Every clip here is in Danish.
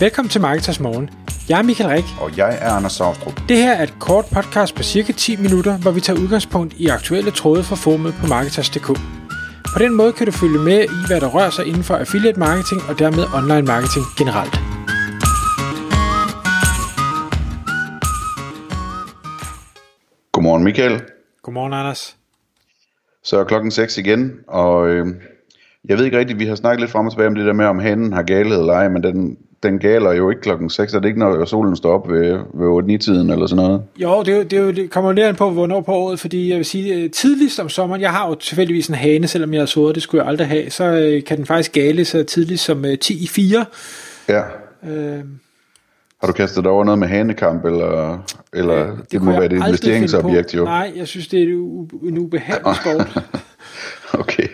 Velkommen til Marketers Morgen. Jeg er Michael Rik. Og jeg er Anders Saustrup. Det her er et kort podcast på cirka 10 minutter, hvor vi tager udgangspunkt i aktuelle tråde fra formet på Marketers.dk. På den måde kan du følge med i, hvad der rører sig inden for affiliate marketing og dermed online marketing generelt. Godmorgen Michael. Godmorgen, Anders. Så er klokken 6 igen, og øh, jeg ved ikke rigtigt, vi har snakket lidt frem og tilbage om det der med, om hanen har galet eller ej, men den, den galer jo ikke klokken 6, er det ikke, når solen står op ved, ved 8-9-tiden eller sådan noget? Jo, det, er jo, det, er jo, det kommer lidt an på, hvornår på året, fordi jeg vil sige, øh, tidligst om sommeren, jeg har jo tilfældigvis en hane, selvom jeg har sovet, det skulle jeg aldrig have, så øh, kan den faktisk gale så tidligt som 10 i 4. Ja. Øh, har du kastet dig over noget med hanekamp, eller, eller det, det må være et investeringsobjekt, jo? Nej, jeg synes, det er en ubehagelig sport. okay.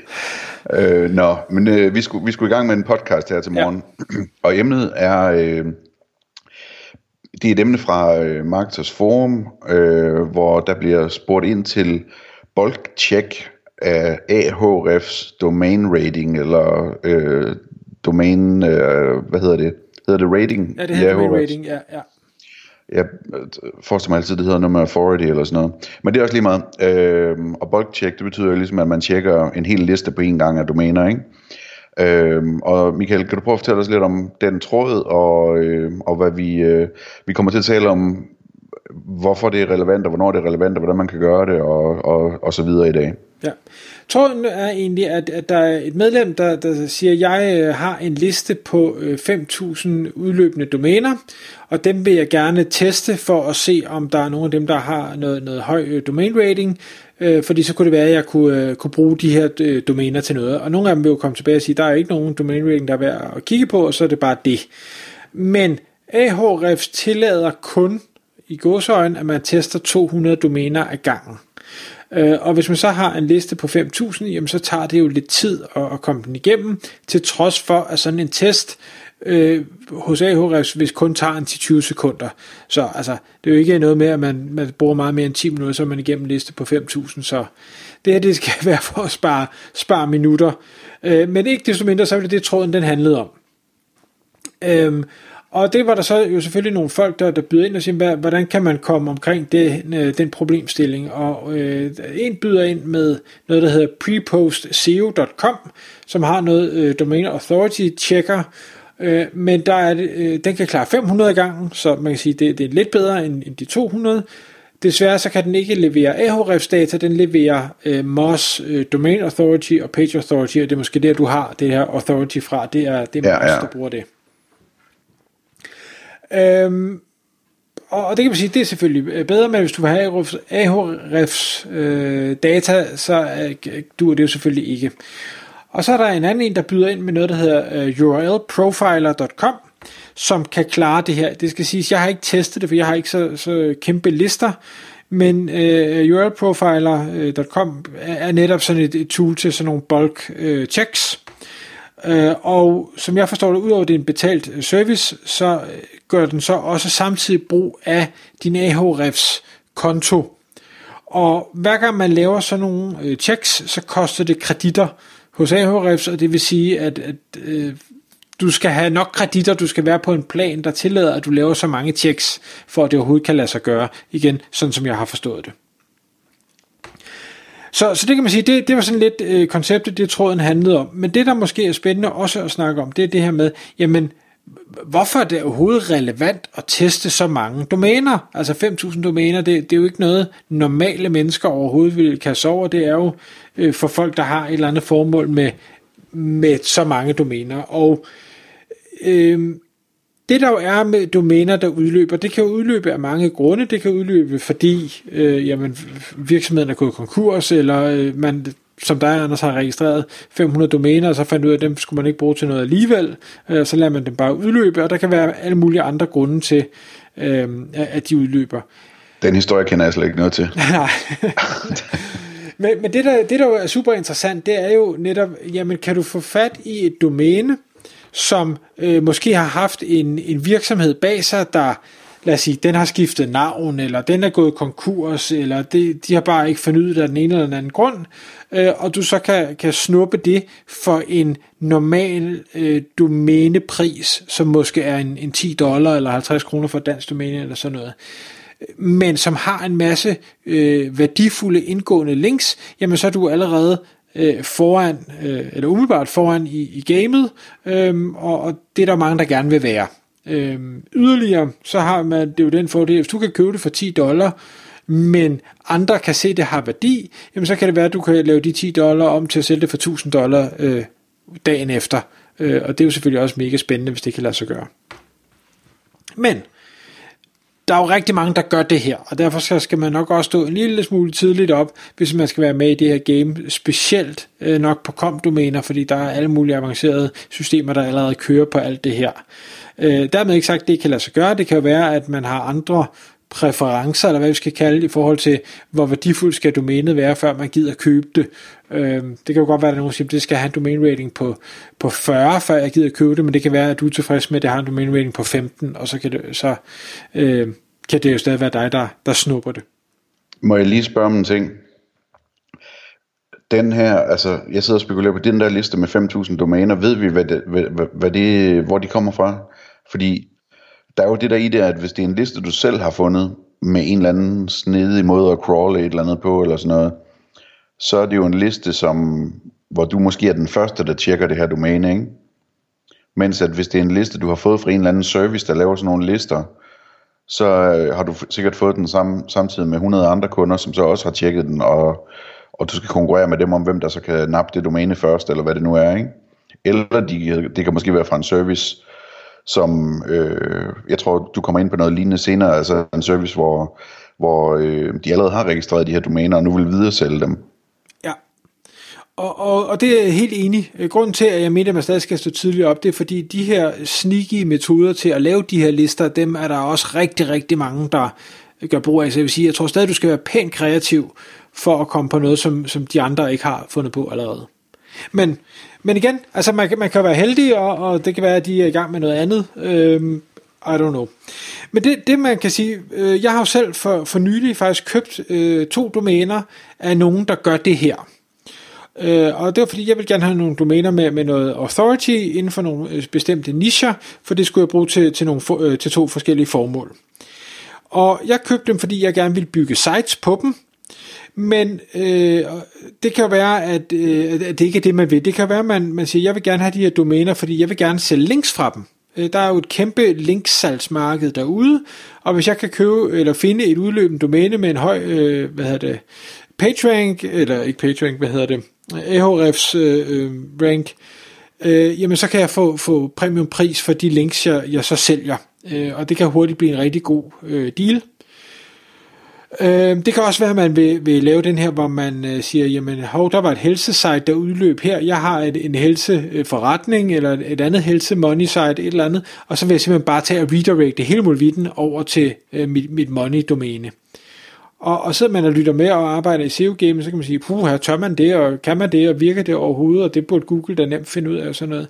Øh, nå, men øh, vi, skulle, vi skulle i gang med en podcast her til morgen, ja. og emnet er, øh, det er et emne fra øh, Marketers Forum, øh, hvor der bliver spurgt ind til bulk check af Ahrefs domain rating, eller øh, domain, øh, hvad hedder det? Hedder det rating? Ja, det hedder domain rating, ja, ja jeg forestiller mig altid, det hedder nummer authority eller sådan noget. Men det er også lige meget. Øh, og bulk check, det betyder jo ligesom, at man tjekker en hel liste på en gang af domæner, ikke? Øh, og Michael, kan du prøve at fortælle os lidt om den tråd, og, øh, og hvad vi, øh, vi kommer til at tale om, hvorfor det er relevant, og hvornår det er relevant, og hvordan man kan gøre det, og, og, og så videre i dag. Ja. Tråden er egentlig, at, at der er et medlem, der, der siger, at jeg øh, har en liste på øh, 5.000 udløbende domæner, og dem vil jeg gerne teste for at se, om der er nogle af dem, der har noget, noget høj øh, domain rating, øh, fordi så kunne det være, at jeg kunne, øh, kunne bruge de her øh, domæner til noget. Og nogle af dem vil jo komme tilbage og sige, at der er ikke nogen domain rating, der er værd at kigge på, og så er det bare det. Men Ahrefs tillader kun i godsøjen, at man tester 200 domæner ad gangen. Øh, og hvis man så har en liste på 5.000, jamen så tager det jo lidt tid at, at komme den igennem, til trods for, at sådan en test øh, hos Ahrefs hvis kun tager en til 20 sekunder. Så altså, det er jo ikke noget med, at man, man bruger meget mere end 10 minutter, så er man igennem en liste på 5.000. Så det her det skal være for at spare, spare minutter. Øh, men ikke desto mindre, så er det det, tråden den handlede om. Øh, og det var der så jo selvfølgelig nogle folk, der, der byder ind og siger, hvordan kan man komme omkring det, øh, den problemstilling. Og øh, en byder ind med noget, der hedder prepostseo.com, som har noget øh, domain authority checker, øh, men der er, øh, den kan klare 500 gange, så man kan sige, det, det er lidt bedre end, end de 200. Desværre så kan den ikke levere Ahrefs data, den leverer øh, Moz øh, Domain Authority og Page Authority, og det er måske der, du har det her authority fra. Det er, det er ja, Moz, ja. der bruger det. Øhm, og det kan man sige, det er selvfølgelig øh, bedre, men hvis du vil have Ahrefs øh, data, så øh, duer det jo selvfølgelig ikke. Og så er der en anden en, der byder ind med noget, der hedder øh, urlprofiler.com, som kan klare det her. Det skal siges, jeg har ikke testet det, for jeg har ikke så, så kæmpe lister, men øh, urlprofiler.com øh, er netop sådan et, et tool til sådan nogle bulk øh, checks. Øh, og som jeg forstår det, udover det er en betalt øh, service, så gør den så også samtidig brug af din Ahrefs konto. Og hver gang man laver sådan nogle øh, checks, så koster det kreditter hos Ahrefs, og det vil sige, at, at øh, du skal have nok kreditter, du skal være på en plan, der tillader, at du laver så mange checks, for at det overhovedet kan lade sig gøre, igen, sådan som jeg har forstået det. Så, så det kan man sige, det, det var sådan lidt øh, konceptet, det tråden handlede om. Men det, der måske er spændende også at snakke om, det er det her med, jamen, hvorfor er det overhovedet relevant at teste så mange domæner? Altså 5.000 domæner, det, det er jo ikke noget normale mennesker overhovedet vil kaste over. Det er jo øh, for folk, der har et eller andet formål med, med så mange domæner. Og øh, det der jo er med domæner, der udløber, det kan jo udløbe af mange grunde. Det kan udløbe, fordi øh, jamen, virksomheden er gået konkurs, eller øh, man som der Anders har registreret 500 domæner, og så fandt ud af, at dem skulle man ikke bruge til noget alligevel, øh, så lader man dem bare udløbe, og der kan være alle mulige andre grunde til, øh, at de udløber. Den historie kender jeg slet ikke noget til. Nej. men men det, der, det, der er super interessant, det er jo netop, jamen kan du få fat i et domæne, som øh, måske har haft en, en virksomhed bag sig, der lad os sige, den har skiftet navn, eller den er gået konkurs, eller det, de har bare ikke fornyet af den ene eller den anden grund, øh, og du så kan, kan snuppe det for en normal øh, domænepris, som måske er en, en 10 dollar eller 50 kroner for et dansk domæne eller sådan noget men som har en masse øh, værdifulde indgående links, jamen så er du allerede øh, foran, øh, eller umiddelbart foran i, i gamet, øh, og, og det er der mange, der gerne vil være. Øhm, yderligere, så har man, det er jo den fordel, hvis du kan købe det for 10 dollar, men andre kan se, at det har værdi, jamen så kan det være, at du kan lave de 10 dollar om til at sælge det for 1000 dollar øh, dagen efter. Øh, og det er jo selvfølgelig også mega spændende, hvis det kan lade sig gøre. Men der er jo rigtig mange, der gør det her, og derfor skal man nok også stå en lille smule tidligt op, hvis man skal være med i det her game, specielt øh, nok på kom-domæner, fordi der er alle mulige avancerede systemer, der allerede kører på alt det her. Øh, dermed ikke sagt, at det kan lade sig gøre. Det kan jo være, at man har andre præferencer, eller hvad vi skal kalde det, i forhold til, hvor værdifuldt skal domænet være, før man gider købe det. Øh, det kan jo godt være, at nogen siger, at det skal have en domain rating på, på 40, før jeg gider købe det, men det kan være, at du er tilfreds med, at det har en domain rating på 15, og så kan det, så, øh, kan det jo stadig være dig, der, der snupper det. Må jeg lige spørge om en ting? Den her, altså, jeg sidder og spekulerer på den der liste med 5.000 domæner. Ved vi, hvad det, hvad, hvad det, hvor de kommer fra? Fordi der er jo det der i det, at hvis det er en liste, du selv har fundet, med en eller anden snedig måde at crawle et eller andet på, eller sådan noget, så er det jo en liste, som, hvor du måske er den første, der tjekker det her domæne, ikke? Mens at hvis det er en liste, du har fået fra en eller anden service, der laver sådan nogle lister, så øh, har du sikkert fået den samme, samtidig med 100 andre kunder, som så også har tjekket den, og, og du skal konkurrere med dem om, hvem der så kan nappe det domæne først, eller hvad det nu er, ikke? Eller de, det kan måske være fra en service, som øh, jeg tror, du kommer ind på noget lignende senere, altså en service, hvor, hvor øh, de allerede har registreret de her domæner, og nu vil videre sælge dem. Ja, og, og, og det er jeg helt enig. Grunden til, at jeg mener, at man stadig skal stå tidligere op, det er fordi de her sneaky metoder til at lave de her lister, dem er der også rigtig, rigtig mange, der gør brug af. Så jeg vil sige, jeg tror stadig, du skal være pænt kreativ for at komme på noget, som, som de andre ikke har fundet på allerede. Men, men igen, altså man, man kan være heldig, og, og det kan være, at de er i gang med noget andet. Øhm, I don't know. Men det, det man kan sige, øh, jeg har jo selv for, for nylig faktisk købt øh, to domæner af nogen, der gør det her. Øh, og det var fordi, jeg vil gerne have nogle domæner med, med noget authority inden for nogle øh, bestemte nischer, for det skulle jeg bruge til, til, nogle, øh, til to forskellige formål. Og jeg købte dem, fordi jeg gerne ville bygge sites på dem, men øh, det kan være, at, øh, at det ikke er det, man vil. Det kan være, at man, man siger, jeg vil gerne have de her domæner, fordi jeg vil gerne sælge links fra dem. Øh, der er jo et kæmpe linksalgsmarked derude, og hvis jeg kan købe eller finde et udløbende domæne med en høj, øh, hvad hedder det, PageRank, eller ikke PageRank, hvad hedder det, Ahrefs øh, øh, rank, øh, jamen så kan jeg få, få premium pris for de links, jeg, jeg så sælger. Øh, og det kan hurtigt blive en rigtig god øh, deal. Øh, det kan også være, at man vil, vil lave den her, hvor man øh, siger, jamen hov, der var et helsesite, der udløb her, jeg har et, en helseforretning, eller et andet helse money site, et eller andet, og så vil jeg simpelthen bare tage og redirecte hele muligheden over til øh, mit, mit money domæne. Og, og sidder man og lytter med og arbejder i SEO-game, så kan man sige, puh, her tør man det, og kan man det, og virker det overhovedet, og det burde Google da nemt finde ud af, og sådan noget.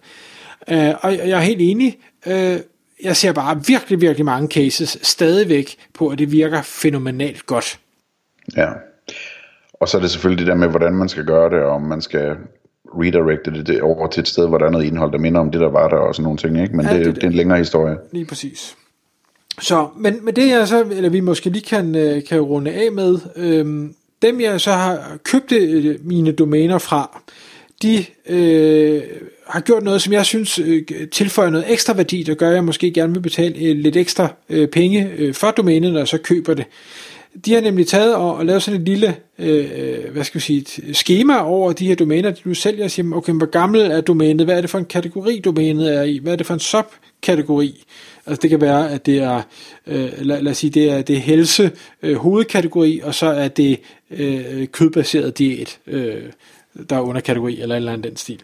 Øh, og jeg er helt enig, øh, jeg ser bare virkelig, virkelig mange cases stadigvæk på, at det virker fænomenalt godt. Ja, og så er det selvfølgelig det der med, hvordan man skal gøre det, og om man skal redirecte det over til et sted, hvor der er noget indhold, der minder om det, der var der, og sådan nogle ting, ikke? Men ja, det, det, det er en længere historie. Lige præcis. Så, men, men det jeg så, eller vi måske lige kan, øh, kan runde af med, øhm, dem jeg så har købt øh, mine domæner fra, de øh, har gjort noget, som jeg synes øh, tilføjer noget ekstra værdi, der gør, at jeg måske gerne vil betale øh, lidt ekstra øh, penge øh, for domænet, når jeg så køber det. De har nemlig taget og, og lavet sådan et lille, øh, øh hvad skal vi sige, et schema over de her domæner, de nu sælger, og siger, okay, hvor gammel er domænet, hvad er det for en kategori domænet er i, hvad er det for en subkategori, Altså det kan være, at det er, øh, lad, lad os sige, det er, det er helse øh, hovedkategori, og så er det øh, kødbaseret diæt, øh, der er underkategori, eller et eller andet den stil.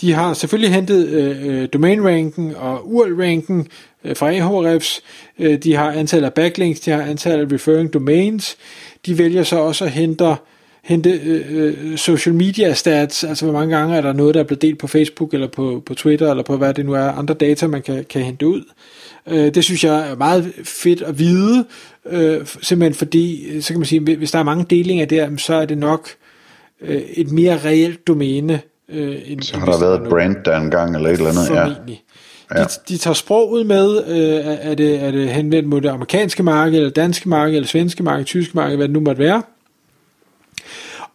De har selvfølgelig hentet øh, øh domain ranken og URL ranken øh, fra Ahrefs. Øh, de har antallet af backlinks, de har antallet af referring domains. De vælger så også at hente, hente øh, øh, social media stats, altså hvor mange gange er der noget, der er blevet delt på Facebook, eller på, på Twitter, eller på hvad det nu er, andre data, man kan, kan hente ud. Øh, det synes jeg er meget fedt at vide, øh, simpelthen fordi, øh, så kan man sige, hvis der er mange delinger der, så er det nok øh, et mere reelt domæne. Øh, end, så har der været et brand der engang, eller et eller andet, formentlig. ja. De, de tager sproget med, øh, er, det, er det henvendt mod det amerikanske marked, eller danske marked, eller svenske marked, tyske marked, hvad det nu måtte være.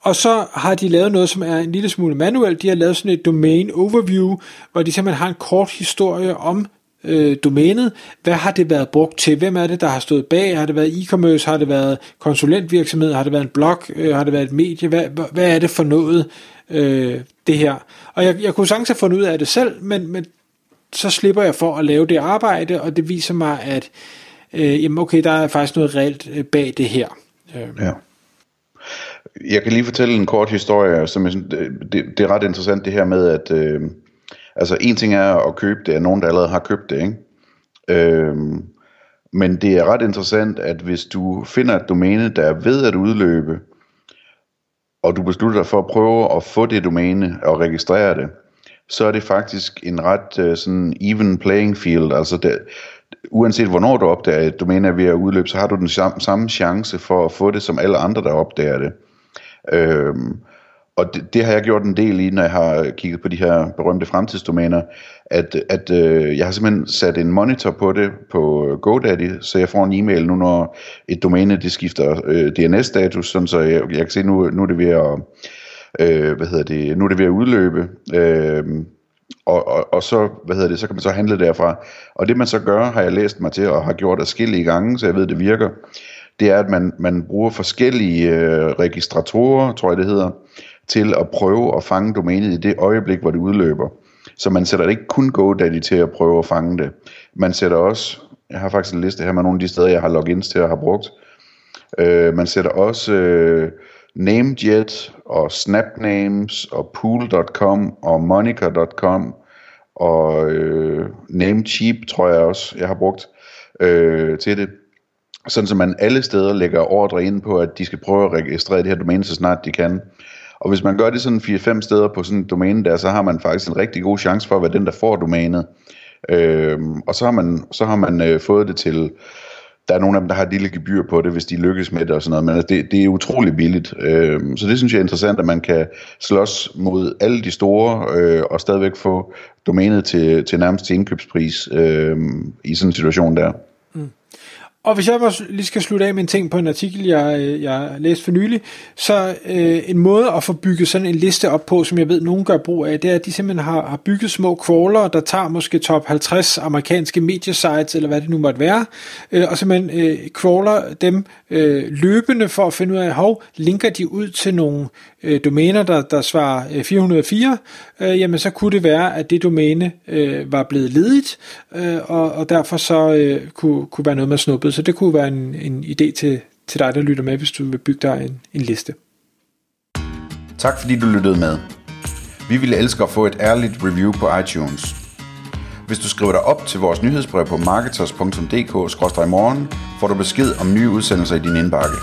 Og så har de lavet noget, som er en lille smule manuelt. De har lavet sådan et domain overview, hvor de simpelthen har en kort historie om øh, domænet. Hvad har det været brugt til? Hvem er det, der har stået bag? Har det været e-commerce? Har det været konsulentvirksomhed? Har det været en blog? Øh, har det været et medie? Hvad, hvad er det for noget, øh, det her? Og jeg, jeg kunne sagtens have fundet ud af det selv, men, men så slipper jeg for at lave det arbejde, og det viser mig, at øh, jamen okay, der er faktisk noget reelt øh, bag det her. Øh. Ja. Jeg kan lige fortælle en kort historie, som jeg synes, det, det er ret interessant det her med, at øh, altså en ting er at købe det, er nogen, der allerede har købt det, ikke? Øhm, men det er ret interessant, at hvis du finder et domæne, der er ved at udløbe, og du beslutter dig for at prøve at få det domæne og registrere det, så er det faktisk en ret øh, sådan even playing field. Altså det, uanset hvornår du opdager, at et domæne er ved at udløbe, så har du den samme, samme chance for at få det, som alle andre, der opdager det. Øhm, og det, det har jeg gjort en del i, når jeg har kigget på de her berømte fremtidsdomæner, at, at øh, jeg har simpelthen sat en monitor på det på øh, GoDaddy, så jeg får en e-mail nu, når et domæne det skifter øh, DNS-status, sådan så jeg, jeg kan se, nu, nu er det ved at, øh, hvad hedder det, nu er det ved at udløbe, øh, og, og, og så, hvad hedder det, så kan man så handle derfra. Og det man så gør, har jeg læst mig til, og har gjort adskillige gange, så jeg ved, det virker, det er, at man, man bruger forskellige øh, registratorer, tror jeg det hedder, til at prøve at fange domænet i det øjeblik, hvor det udløber. Så man sætter ikke kun GoDaddy til at prøve at fange det. Man sætter også, jeg har faktisk en liste her med nogle af de steder, jeg har logins til og har brugt. Øh, man sætter også øh, Namejet og Snapnames og Pool.com og Monica.com og øh, Namecheap tror jeg også, jeg har brugt øh, til det. Sådan så man alle steder lægger ordre ind på, at de skal prøve at registrere det her domæne så snart de kan. Og hvis man gør det sådan 4-5 steder på sådan et domæne der, så har man faktisk en rigtig god chance for at være den, der får domænet. Øhm, og så har man, så har man øh, fået det til, der er nogle af dem, der har et lille gebyr på det, hvis de lykkes med det og sådan noget, men altså, det, det er utrolig billigt. Øhm, så det synes jeg er interessant, at man kan slås mod alle de store, øh, og stadigvæk få domænet til, til nærmest til indkøbspris øh, i sådan en situation der. Og hvis jeg også lige skal slutte af med en ting på en artikel, jeg, øh, jeg læste for nylig, så øh, en måde at få bygget sådan en liste op på, som jeg ved, nogen gør brug af, det er, at de simpelthen har, har bygget små crawler, der tager måske top 50 amerikanske mediesites, eller hvad det nu måtte være, øh, og simpelthen øh, crawler dem øh, løbende for at finde ud af, hov, linker de ud til nogle øh, domæner, der, der svarer øh, 404, øh, jamen så kunne det være, at det domæne øh, var blevet ledigt, øh, og, og derfor så øh, kunne, kunne være noget med snuppet. Så det kunne være en, en idé til, til dig, der lytter med, hvis du vil bygge dig en, en liste. Tak fordi du lyttede med. Vi ville elske at få et ærligt review på iTunes. Hvis du skriver dig op til vores nyhedsbrev på marketers.dk-morgen, får du besked om nye udsendelser i din indbakke.